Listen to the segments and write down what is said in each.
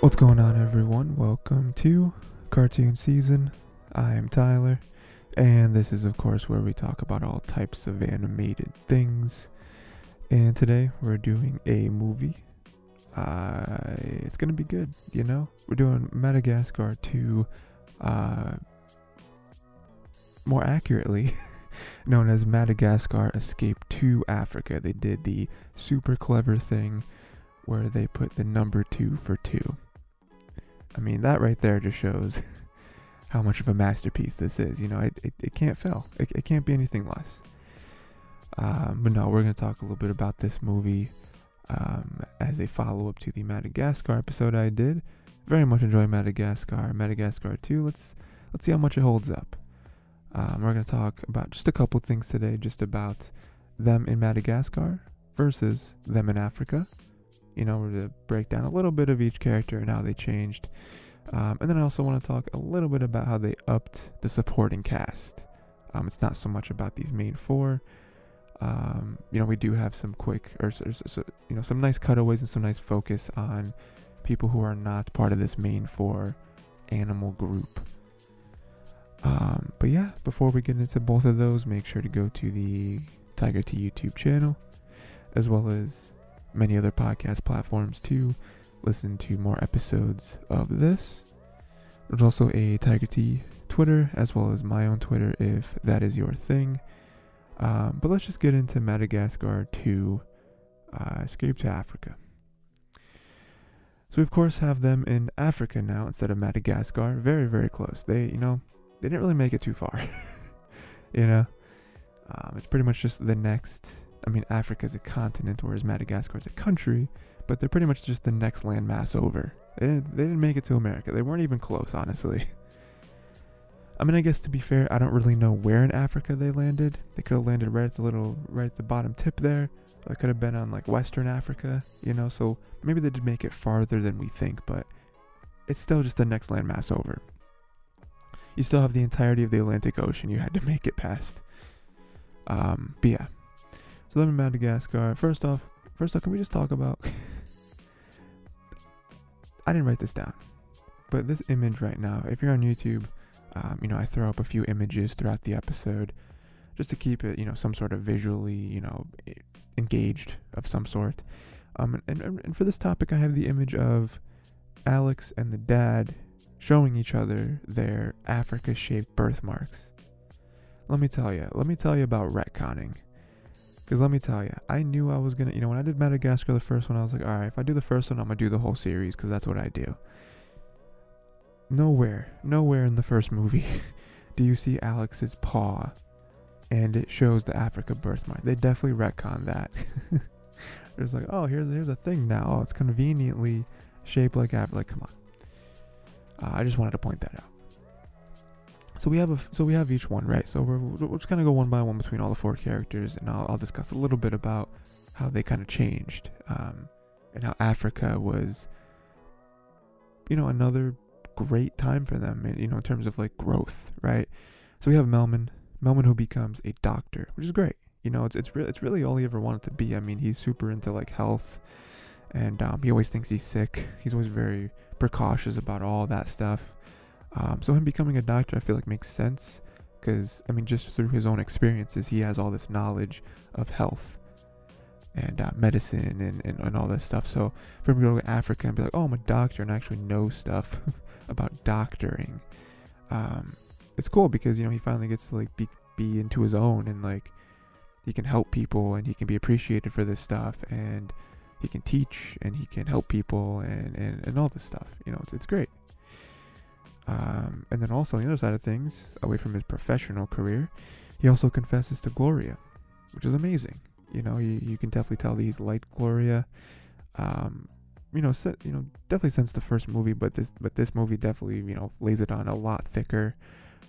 What's going on, everyone? Welcome to Cartoon Season. I am Tyler, and this is, of course, where we talk about all types of animated things. And today we're doing a movie. Uh, it's gonna be good, you know. We're doing Madagascar 2, uh, more accurately known as Madagascar Escape to Africa. They did the super clever thing where they put the number two for two. I mean, that right there just shows how much of a masterpiece this is. You know, it, it, it can't fail, it, it can't be anything less. Um, but no, we're going to talk a little bit about this movie um, as a follow up to the Madagascar episode I did. Very much enjoy Madagascar, Madagascar 2. Let's let's see how much it holds up. Um, we're going to talk about just a couple things today, just about them in Madagascar versus them in Africa. You know, to break down a little bit of each character and how they changed. Um, and then I also want to talk a little bit about how they upped the supporting cast. Um, it's not so much about these main four. Um, you know, we do have some quick, or, or, or, you know, some nice cutaways and some nice focus on people who are not part of this main four animal group. Um, but yeah, before we get into both of those, make sure to go to the Tiger T YouTube channel, as well as many other podcast platforms to listen to more episodes of this. There's also a Tiger T Twitter, as well as my own Twitter if that is your thing. Um, but let's just get into Madagascar to uh, Escape to Africa. So we of course have them in Africa now instead of Madagascar. Very, very close. They, you know, they didn't really make it too far. you know, um, it's pretty much just the next. I mean, Africa is a continent, whereas Madagascar is a country, but they're pretty much just the next landmass over. They didn't, they didn't make it to America. They weren't even close, honestly. I mean, I guess to be fair, I don't really know where in Africa they landed. They could have landed right at the little, right at the bottom tip there. It could have been on like Western Africa, you know. So maybe they did make it farther than we think, but it's still just the next landmass over you still have the entirety of the Atlantic Ocean you had to make it past. Um, but yeah. So live in Madagascar. First off, first off, can we just talk about? I didn't write this down, but this image right now. If you're on YouTube, um, you know I throw up a few images throughout the episode, just to keep it, you know, some sort of visually, you know, engaged of some sort. Um, and, and, and for this topic, I have the image of Alex and the dad showing each other their Africa shaped birthmarks. Let me tell you, let me tell you about retconning. Because let me tell you, I knew I was going to, you know, when I did Madagascar the first one, I was like, all right, if I do the first one, I'm going to do the whole series because that's what I do. Nowhere, nowhere in the first movie do you see Alex's paw and it shows the Africa birthmark. They definitely retcon that. There's like, oh, here's here's a thing now. Oh, it's conveniently shaped like Africa. Like, come on. Uh, I just wanted to point that out. So we have a so we have each one right. So we're we're just gonna go one by one between all the four characters, and I'll, I'll discuss a little bit about how they kind of changed, um, and how Africa was, you know, another great time for them. You know, in terms of like growth, right? So we have Melman, Melman who becomes a doctor, which is great. You know, it's it's really it's really all he ever wanted to be. I mean, he's super into like health, and um, he always thinks he's sick. He's always very precautious about all that stuff. Um, so him becoming a doctor, I feel like makes sense because I mean, just through his own experiences, he has all this knowledge of health and uh, medicine and, and, and all this stuff. So for him to go to Africa and be like, oh, I'm a doctor and I actually know stuff about doctoring, um, it's cool because you know he finally gets to like be be into his own and like he can help people and he can be appreciated for this stuff and he can teach and he can help people and, and, and all this stuff. You know, it's, it's great. Um, and then also on the other side of things, away from his professional career, he also confesses to Gloria, which is amazing. You know, you, you can definitely tell that he's liked Gloria. Um, you know, you know, definitely since the first movie, but this but this movie definitely you know lays it on a lot thicker.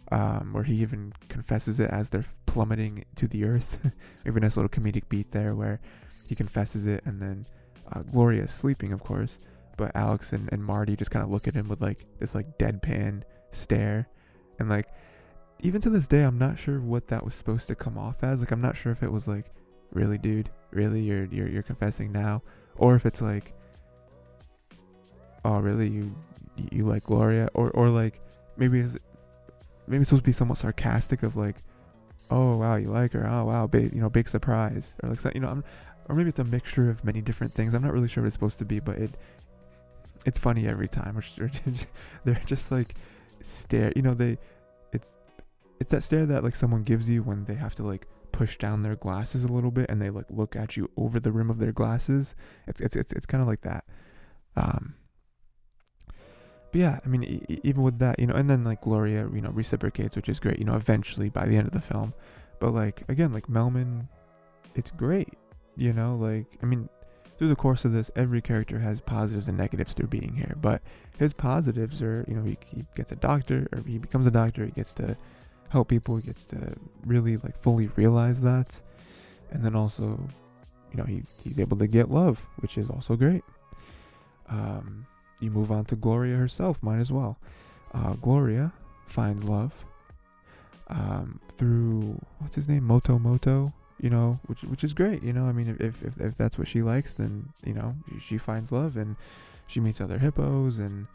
Um, where he even confesses it as they're plummeting to the earth. even a little comedic beat there where he confesses it and then uh, Gloria is sleeping, of course, but Alex and, and Marty just kind of look at him with like this like deadpan stare, and like even to this day, I'm not sure what that was supposed to come off as. Like I'm not sure if it was like, really, dude, really, you're you're you're confessing now, or if it's like, oh really? You you like Gloria? Or or like maybe it's maybe it's supposed to be somewhat sarcastic of like oh wow you like her. Oh wow big you know big surprise. Or like you know I'm, or maybe it's a mixture of many different things. I'm not really sure what it's supposed to be but it it's funny every time. They're just like stare you know they it's it's that stare that like someone gives you when they have to like push down their glasses a little bit and they like look at you over the rim of their glasses. It's it's it's, it's kind of like that. Um but yeah, I mean, e- even with that, you know, and then like Gloria, you know, reciprocates, which is great, you know, eventually by the end of the film. But like, again, like Melman, it's great, you know, like, I mean, through the course of this, every character has positives and negatives through being here. But his positives are, you know, he, he gets a doctor, or he becomes a doctor, he gets to help people, he gets to really like fully realize that. And then also, you know, he, he's able to get love, which is also great. Um, you move on to Gloria herself, might as well. Uh, Gloria finds love um, through what's his name, Moto Moto. You know, which which is great. You know, I mean, if if if that's what she likes, then you know she finds love and she meets other hippos and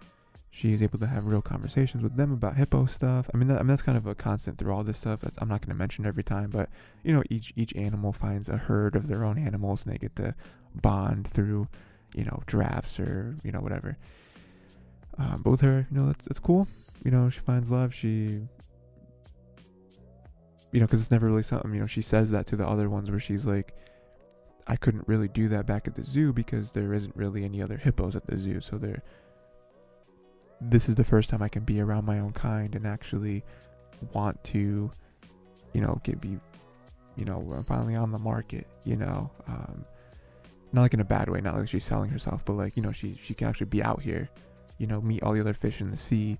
she is able to have real conversations with them about hippo stuff. I mean, that, I mean that's kind of a constant through all this stuff. That's, I'm not going to mention every time, but you know, each each animal finds a herd of their own animals, and they get to bond through you know, drafts or, you know, whatever. Um, but with her, you know, that's, that's cool. You know, she finds love. She, you know, because it's never really something, you know, she says that to the other ones where she's like, I couldn't really do that back at the zoo because there isn't really any other hippos at the zoo. So there, this is the first time I can be around my own kind and actually want to, you know, get be, you know, I'm finally on the market, you know, um, not like in a bad way, not like she's selling herself, but like you know she she can actually be out here, you know, meet all the other fish in the sea.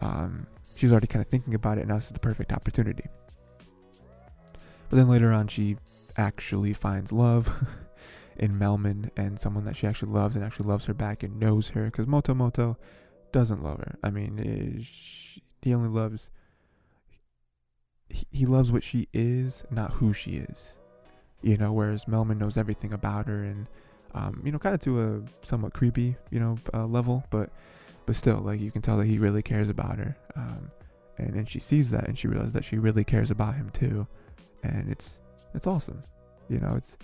Um, she's already kind of thinking about it, and now this is the perfect opportunity. But then later on, she actually finds love in Melman and someone that she actually loves and actually loves her back and knows her because Moto Moto doesn't love her. I mean, eh, he only loves. He, he loves what she is, not who she is you know, whereas Melman knows everything about her and, um, you know, kind of to a somewhat creepy, you know, uh, level, but, but still, like, you can tell that he really cares about her. Um, and, and she sees that and she realizes that she really cares about him too. And it's, it's awesome. You know, it's,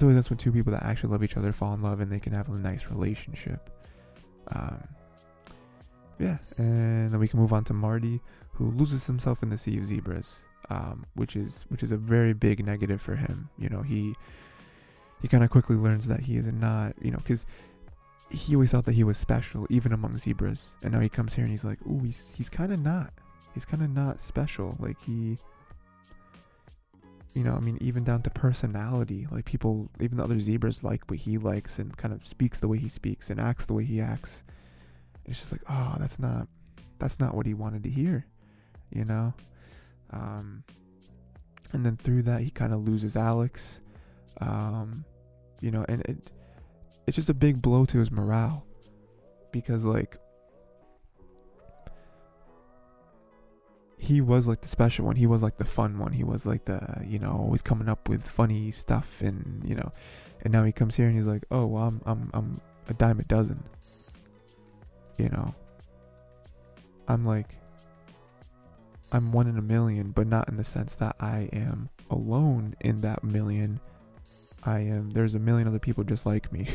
always that's when two people that actually love each other fall in love and they can have a nice relationship. Um, yeah, and then we can move on to Marty, who loses himself in the sea of zebras um, which is which is a very big negative for him. You know, he he kind of quickly learns that he is not, you know, because he always thought that he was special, even among zebras, and now he comes here and he's like, oh, he's he's kind of not. He's kind of not special. Like he, you know, I mean, even down to personality. Like people, even the other zebras like what he likes and kind of speaks the way he speaks and acts the way he acts. It's just like, oh, that's not, that's not what he wanted to hear, you know. Um, and then through that, he kind of loses Alex. Um, you know, and it it's just a big blow to his morale because like he was like the special one. He was like the fun one. He was like the you know always coming up with funny stuff and you know, and now he comes here and he's like, oh well, I'm I'm I'm a dime a dozen. You know, I'm like I'm one in a million, but not in the sense that I am alone in that million. I am there's a million other people just like me.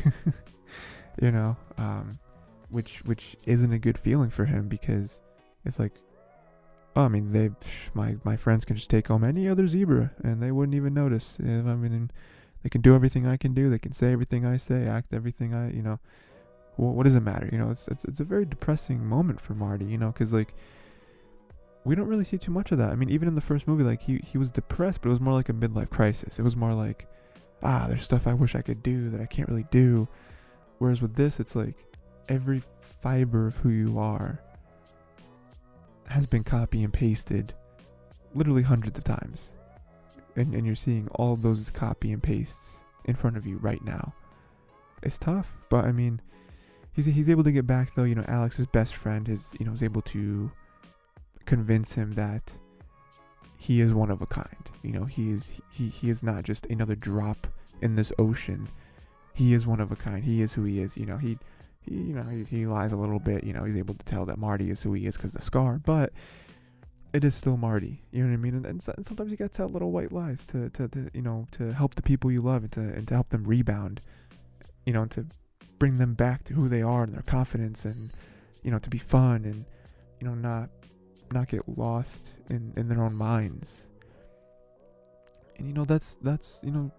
you know, um, which which isn't a good feeling for him because it's like I mean they my my friends can just take home any other zebra and they wouldn't even notice. I mean they can do everything I can do, they can say everything I say, act everything I, you know, what, what does it matter? You know, it's it's it's a very depressing moment for Marty, you know, cuz like we don't really see too much of that. I mean, even in the first movie, like he he was depressed, but it was more like a midlife crisis. It was more like, ah, there's stuff I wish I could do that I can't really do. Whereas with this, it's like every fiber of who you are has been copy and pasted literally hundreds of times. And and you're seeing all those copy and pastes in front of you right now. It's tough, but I mean, he's he's able to get back though. You know, Alex's best friend is you know is able to convince him that he is one of a kind. You know, he is he he is not just another drop in this ocean. He is one of a kind. He is who he is. You know, he he, you know, he, he lies a little bit. You know, he's able to tell that Marty is who he is because the scar, but it is still Marty. You know what I mean? And, and, sometimes you got to tell little white lies to, to, to, you know, to help the people you love and to, and to help them rebound, you know, to bring them back to who they are and their confidence and, you know, to be fun and, you know, not, not get lost in, in their own minds. And, you know, that's, that's, you know,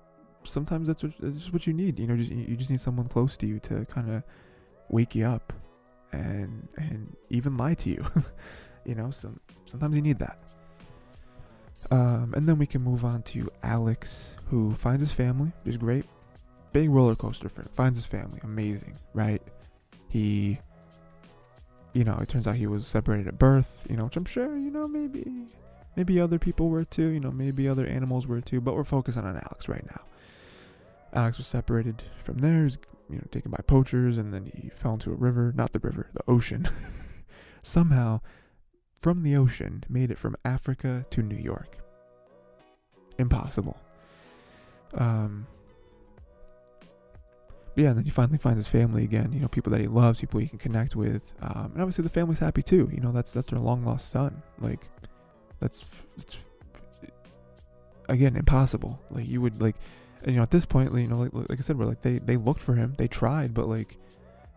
sometimes that's what, that's what you need. You know, just, you just need someone close to you to kind of wake you up and and even lie to you. you know, some sometimes you need that. Um, and then we can move on to Alex, who finds his family, is great. Big roller coaster for him. Finds his family, amazing, right? He, you know, it turns out he was separated at birth, you know, which I'm sure, you know, maybe, maybe other people were too, you know, maybe other animals were too, but we're focusing on Alex right now. Alex was separated from there. You know, taken by poachers, and then he fell into a river, not the river, the ocean. Somehow, from the ocean, made it from Africa to New York. Impossible. Um, yeah, and then he finally finds his family again. You know, people that he loves, people he can connect with, um, and obviously the family's happy too. You know, that's that's their long lost son. Like, that's again impossible. Like you would like and, you know, at this point, you know, like, like I said, we're like they they looked for him, they tried, but like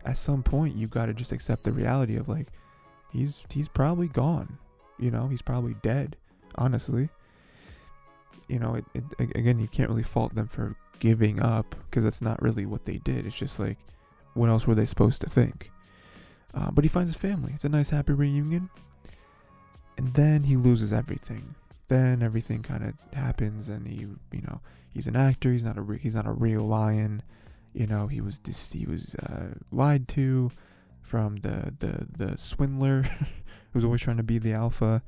at some point, you've got to just accept the reality of like he's he's probably gone. You know, he's probably dead. Honestly, you know, it, it again, you can't really fault them for giving up because that's not really what they did. It's just like, what else were they supposed to think? Uh, but he finds his family. It's a nice, happy reunion. And then he loses everything then everything kind of happens and he you know he's an actor he's not a re- he's not a real lion. You know he was dis- he was uh, lied to from the the the swindler who's always trying to be the alpha.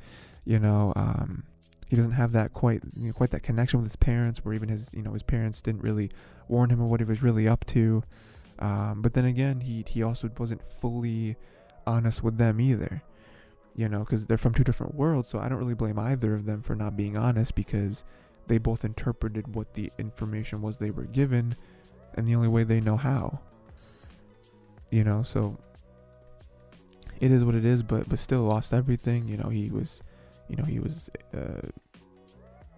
You know um, he doesn't have that quite you know, quite that connection with his parents where even his you know his parents didn't really warn him of what he was really up to. Um, but then again he he also wasn't fully honest with them either you know, because they're from two different worlds. So I don't really blame either of them for not being honest because they both interpreted what the information was they were given and the only way they know how. You know, so it is what it is, but but still lost everything. You know, he was, you know, he was uh,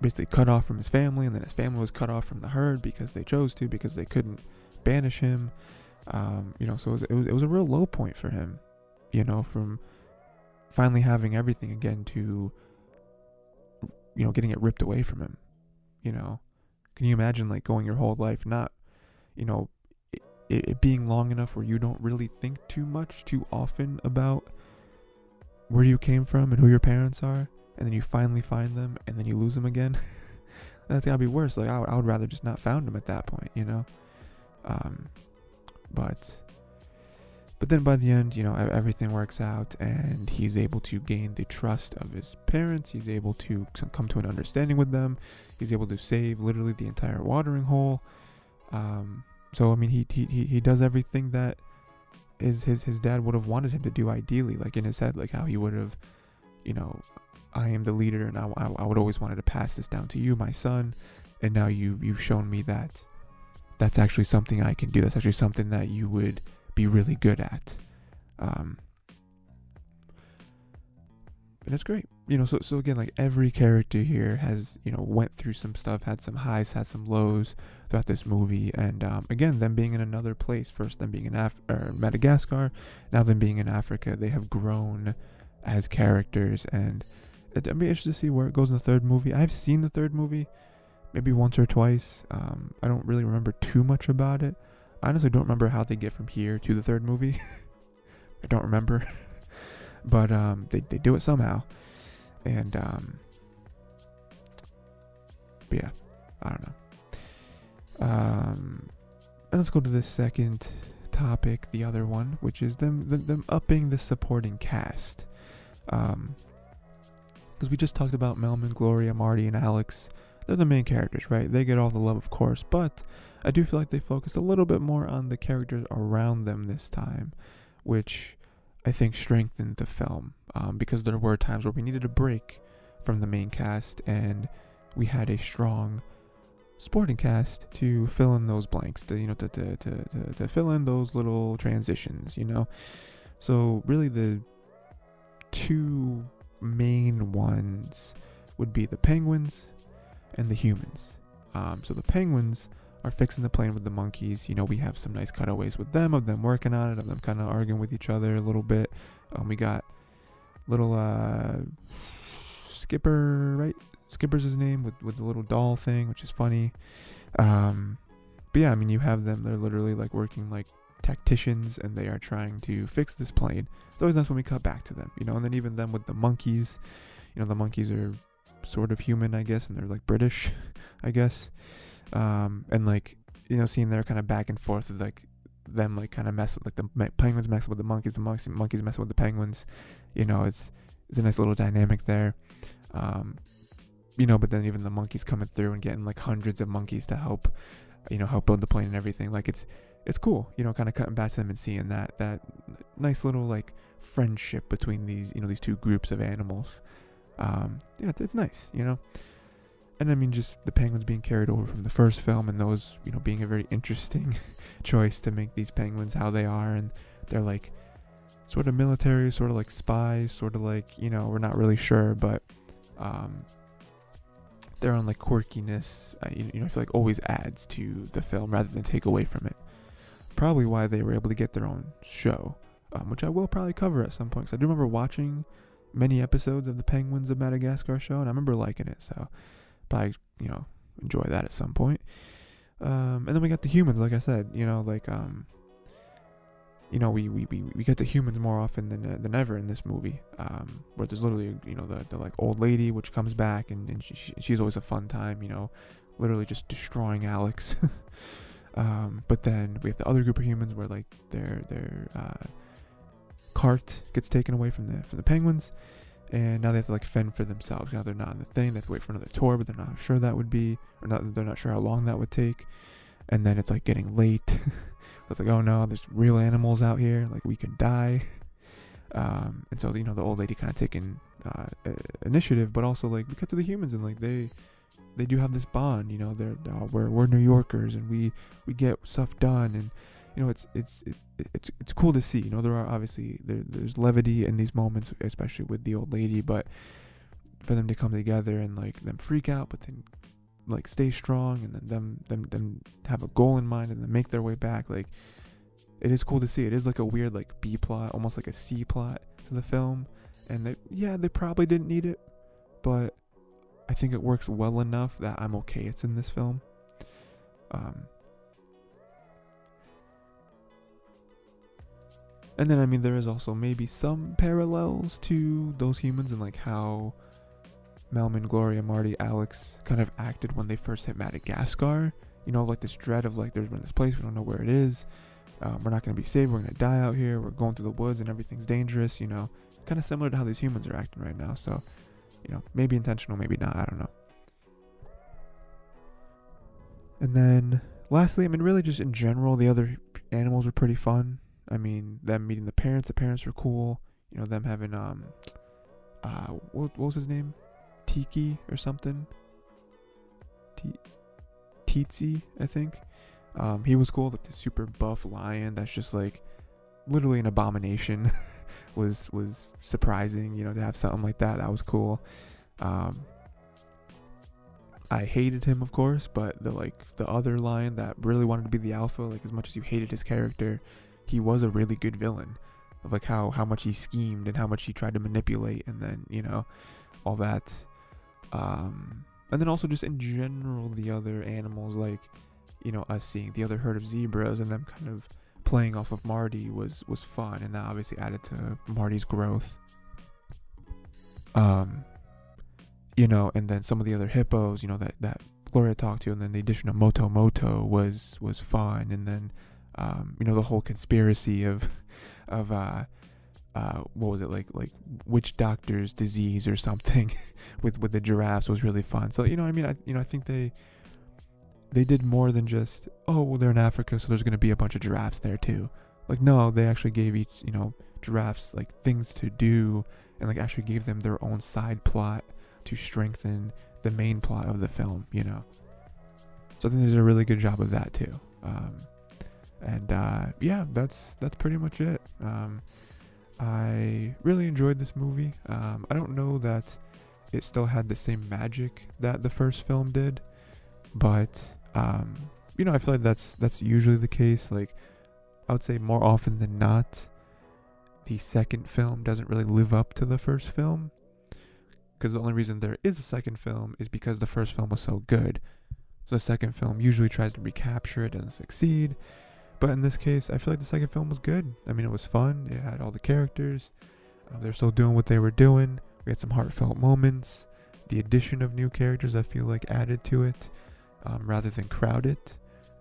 basically cut off from his family, and then his family was cut off from the herd because they chose to because they couldn't banish him. Um, you know, so it was, it was it was a real low point for him. You know, from finally having everything again to you know getting it ripped away from him you know? Can you imagine like going your whole life not you know it, it, being long enough where you don't really think too much too often about where you came from and who your parents are and then you finally find them and then you lose them again? That's gotta be worse. Like I would, I would rather just not found them at that point you know? Um but but then by the end, you know, everything works out and he's able to gain the trust of his parents. He's able to come to an understanding with them. He's able to save literally the entire watering hole. Um, so, I mean, he, he, he does everything that is his, his dad would have wanted him to do ideally, like in his head, like how he would have, you know, I am the leader and I, I, would always wanted to pass this down to you, my son. And now you've, you've shown me that that's actually something I can do. That's actually something that you would be really good at. Um, and that's great. You know, so so again, like every character here has you know went through some stuff, had some highs, had some lows throughout this movie, and um, again, them being in another place, first them being in Af- or Madagascar, now them being in Africa, they have grown as characters, and it, I'm interested to see where it goes in the third movie. I've seen the third movie, maybe once or twice. Um, I don't really remember too much about it. I honestly don't remember how they get from here to the third movie. I don't remember. but um, they, they do it somehow. And, um, but yeah, I don't know. Um, let's go to the second topic, the other one, which is them them, them upping the supporting cast. Um, because we just talked about Melman, Gloria, Marty, and Alex. They're the main characters, right? They get all the love, of course, but I do feel like they focused a little bit more on the characters around them this time, which I think strengthened the film um, because there were times where we needed a break from the main cast and we had a strong sporting cast to fill in those blanks, to you know, to to to, to fill in those little transitions, you know. So really, the two main ones would be the penguins and the humans. Um, so the penguins are fixing the plane with the monkeys. You know, we have some nice cutaways with them, of them working on it, of them kind of arguing with each other a little bit. Um, we got little uh, Skipper, right? Skipper's his name with with the little doll thing, which is funny. Um, but yeah, I mean, you have them. They're literally like working like tacticians, and they are trying to fix this plane. It's always nice when we cut back to them, you know. And then even them with the monkeys. You know, the monkeys are sort of human, I guess, and they're like British, I guess. Um, and like you know, seeing their kind of back and forth of like them like kind of mess with like the penguins messing with the monkeys, the monkeys monkeys messing with the penguins. You know, it's it's a nice little dynamic there. Um, you know, but then even the monkeys coming through and getting like hundreds of monkeys to help, you know, help build the plane and everything. Like it's it's cool, you know, kind of cutting back to them and seeing that that nice little like friendship between these you know these two groups of animals. Um, yeah, it's, it's nice, you know. And I mean, just the penguins being carried over from the first film, and those, you know, being a very interesting choice to make these penguins how they are, and they're like sort of military, sort of like spies, sort of like you know, we're not really sure, but um, their own like quirkiness, uh, you, you know, I feel like always adds to the film rather than take away from it. Probably why they were able to get their own show, um, which I will probably cover at some point. Cause I do remember watching many episodes of the Penguins of Madagascar show, and I remember liking it. So probably you know enjoy that at some point. Um, and then we got the humans, like I said, you know, like um, you know, we, we, we, we get the humans more often than uh, than ever in this movie. Um, where there's literally, you know, the, the like old lady which comes back and, and she, she's always a fun time, you know, literally just destroying Alex. um, but then we have the other group of humans where like their their uh, cart gets taken away from the from the penguins, and now they have to like fend for themselves. Now they're not in the thing. They have to wait for another tour, but they're not sure that would be, or not. They're not sure how long that would take. And then it's like getting late. it's like, oh no, there's real animals out here. Like we could die. Um, and so you know the old lady kind of taking uh, initiative, but also like we cut to the humans and like they they do have this bond. You know, they're uh, we're we're New Yorkers and we we get stuff done and you know it's it's it, it's it's cool to see. You know, there are obviously there there's levity in these moments, especially with the old lady, but for them to come together and like them freak out, but then like stay strong and then them them them have a goal in mind and then make their way back like it is cool to see it is like a weird like b plot almost like a c plot to the film and they, yeah they probably didn't need it but i think it works well enough that i'm okay it's in this film um and then i mean there is also maybe some parallels to those humans and like how Melman, Gloria, Marty, Alex kind of acted when they first hit Madagascar. You know, like this dread of like, there's been this place, we don't know where it is. Um, we're not going to be safe. We're going to die out here. We're going through the woods and everything's dangerous. You know, kind of similar to how these humans are acting right now. So, you know, maybe intentional, maybe not. I don't know. And then, lastly, I mean, really just in general, the other animals were pretty fun. I mean, them meeting the parents. The parents were cool. You know, them having um, uh, what, what was his name? Tiki or something. T- I think. Um, he was cool, like the super buff lion that's just like literally an abomination. was was surprising, you know, to have something like that. That was cool. Um, I hated him, of course, but the like the other lion that really wanted to be the alpha, like as much as you hated his character, he was a really good villain. Of like how how much he schemed and how much he tried to manipulate, and then you know all that um, and then also just in general, the other animals, like you know, us seeing the other herd of zebras and them kind of playing off of Marty was was fun, and that obviously added to Marty's growth. Um, you know, and then some of the other hippos, you know, that that Gloria talked to, and then the addition of Moto Moto was was fun, and then um, you know the whole conspiracy of of uh, uh, what was it like like witch doctor's disease or something with with the giraffes was really fun. So you know I mean I you know I think they they did more than just oh well they're in Africa so there's gonna be a bunch of giraffes there too. Like no, they actually gave each you know giraffes like things to do and like actually gave them their own side plot to strengthen the main plot of the film. You know. So I think they did a really good job of that too. Um, and uh, yeah, that's that's pretty much it. Um, I really enjoyed this movie. Um, I don't know that it still had the same magic that the first film did, but um, you know, I feel like that's that's usually the case. Like, I would say more often than not, the second film doesn't really live up to the first film. Because the only reason there is a second film is because the first film was so good. So the second film usually tries to recapture it, doesn't succeed. But in this case, I feel like the second film was good. I mean, it was fun. It had all the characters. Uh, they're still doing what they were doing. We had some heartfelt moments. The addition of new characters, I feel like, added to it um, rather than crowded. It.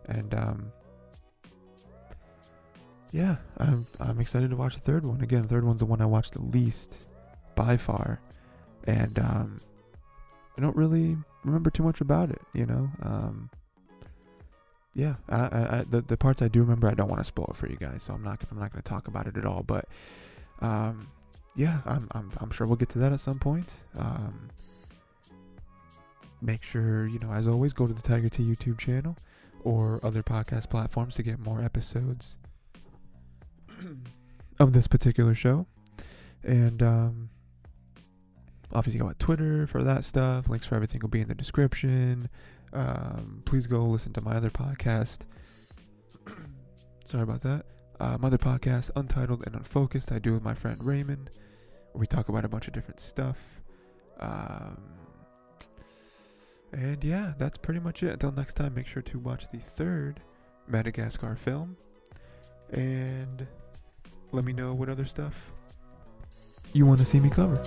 And um, yeah, I'm I'm excited to watch the third one. Again, the third one's the one I watched the least by far, and um, I don't really remember too much about it. You know, um, yeah, I, I, the the parts I do remember, I don't want to spoil it for you guys, so I'm not I'm not going to talk about it at all. But um, yeah, I'm I'm I'm sure we'll get to that at some point. Um, make sure you know, as always, go to the Tiger T YouTube channel or other podcast platforms to get more episodes of this particular show. And um, obviously, go on Twitter for that stuff. Links for everything will be in the description. Um, please go listen to my other podcast. Sorry about that. Uh, my other podcast, Untitled and Unfocused, I do with my friend Raymond. we talk about a bunch of different stuff. Um, and yeah, that's pretty much it. Until next time, make sure to watch the third Madagascar film. And let me know what other stuff you want to see me cover.